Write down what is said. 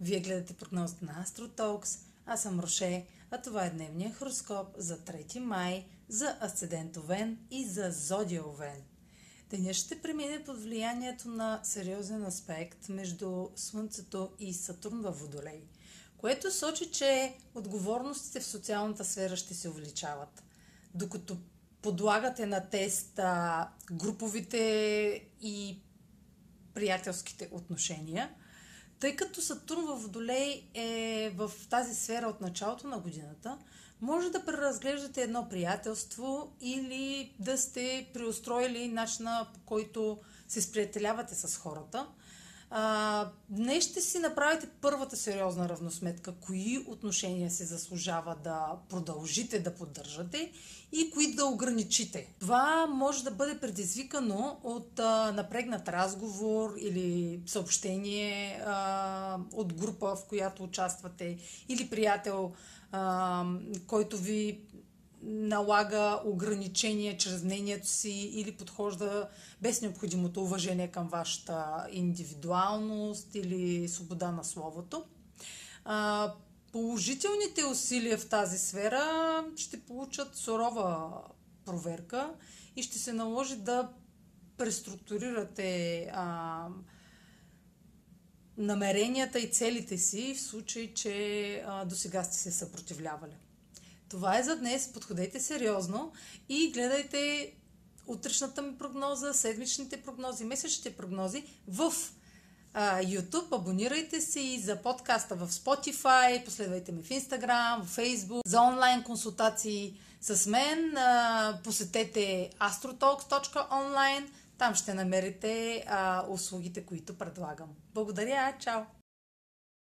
Вие гледате прогнозата на AstroTalks. Аз съм Роше, а това е дневния хороскоп за 3 май, за Асцедент Овен и за Зодия Овен. Денят ще премине под влиянието на сериозен аспект между Слънцето и Сатурн във Водолей, което сочи, че отговорностите в социалната сфера ще се увеличават. Докато подлагате на тест груповите и приятелските отношения – тъй като Сатурн в Водолей е в тази сфера от началото на годината, може да преразглеждате едно приятелство или да сте преустроили начина по който се сприятелявате с хората – а, днес ще си направите първата сериозна равносметка, кои отношения се заслужава да продължите да поддържате и кои да ограничите. Това може да бъде предизвикано от а, напрегнат разговор или съобщение а, от група, в която участвате, или приятел, а, който ви налага ограничения чрез мнението си или подхожда без необходимото уважение към вашата индивидуалност или свобода на словото. А, положителните усилия в тази сфера ще получат сурова проверка и ще се наложи да преструктурирате а, намеренията и целите си в случай, че до сега сте се съпротивлявали. Това е за днес. Подходете сериозно и гледайте утрешната ми прогноза, седмичните прогнози, месечните прогнози в а, YouTube. Абонирайте се и за подкаста в Spotify, последвайте ме в Instagram, в Facebook, за онлайн консултации с мен. А, посетете astrotalks.online. Там ще намерите а, услугите, които предлагам. Благодаря, чао!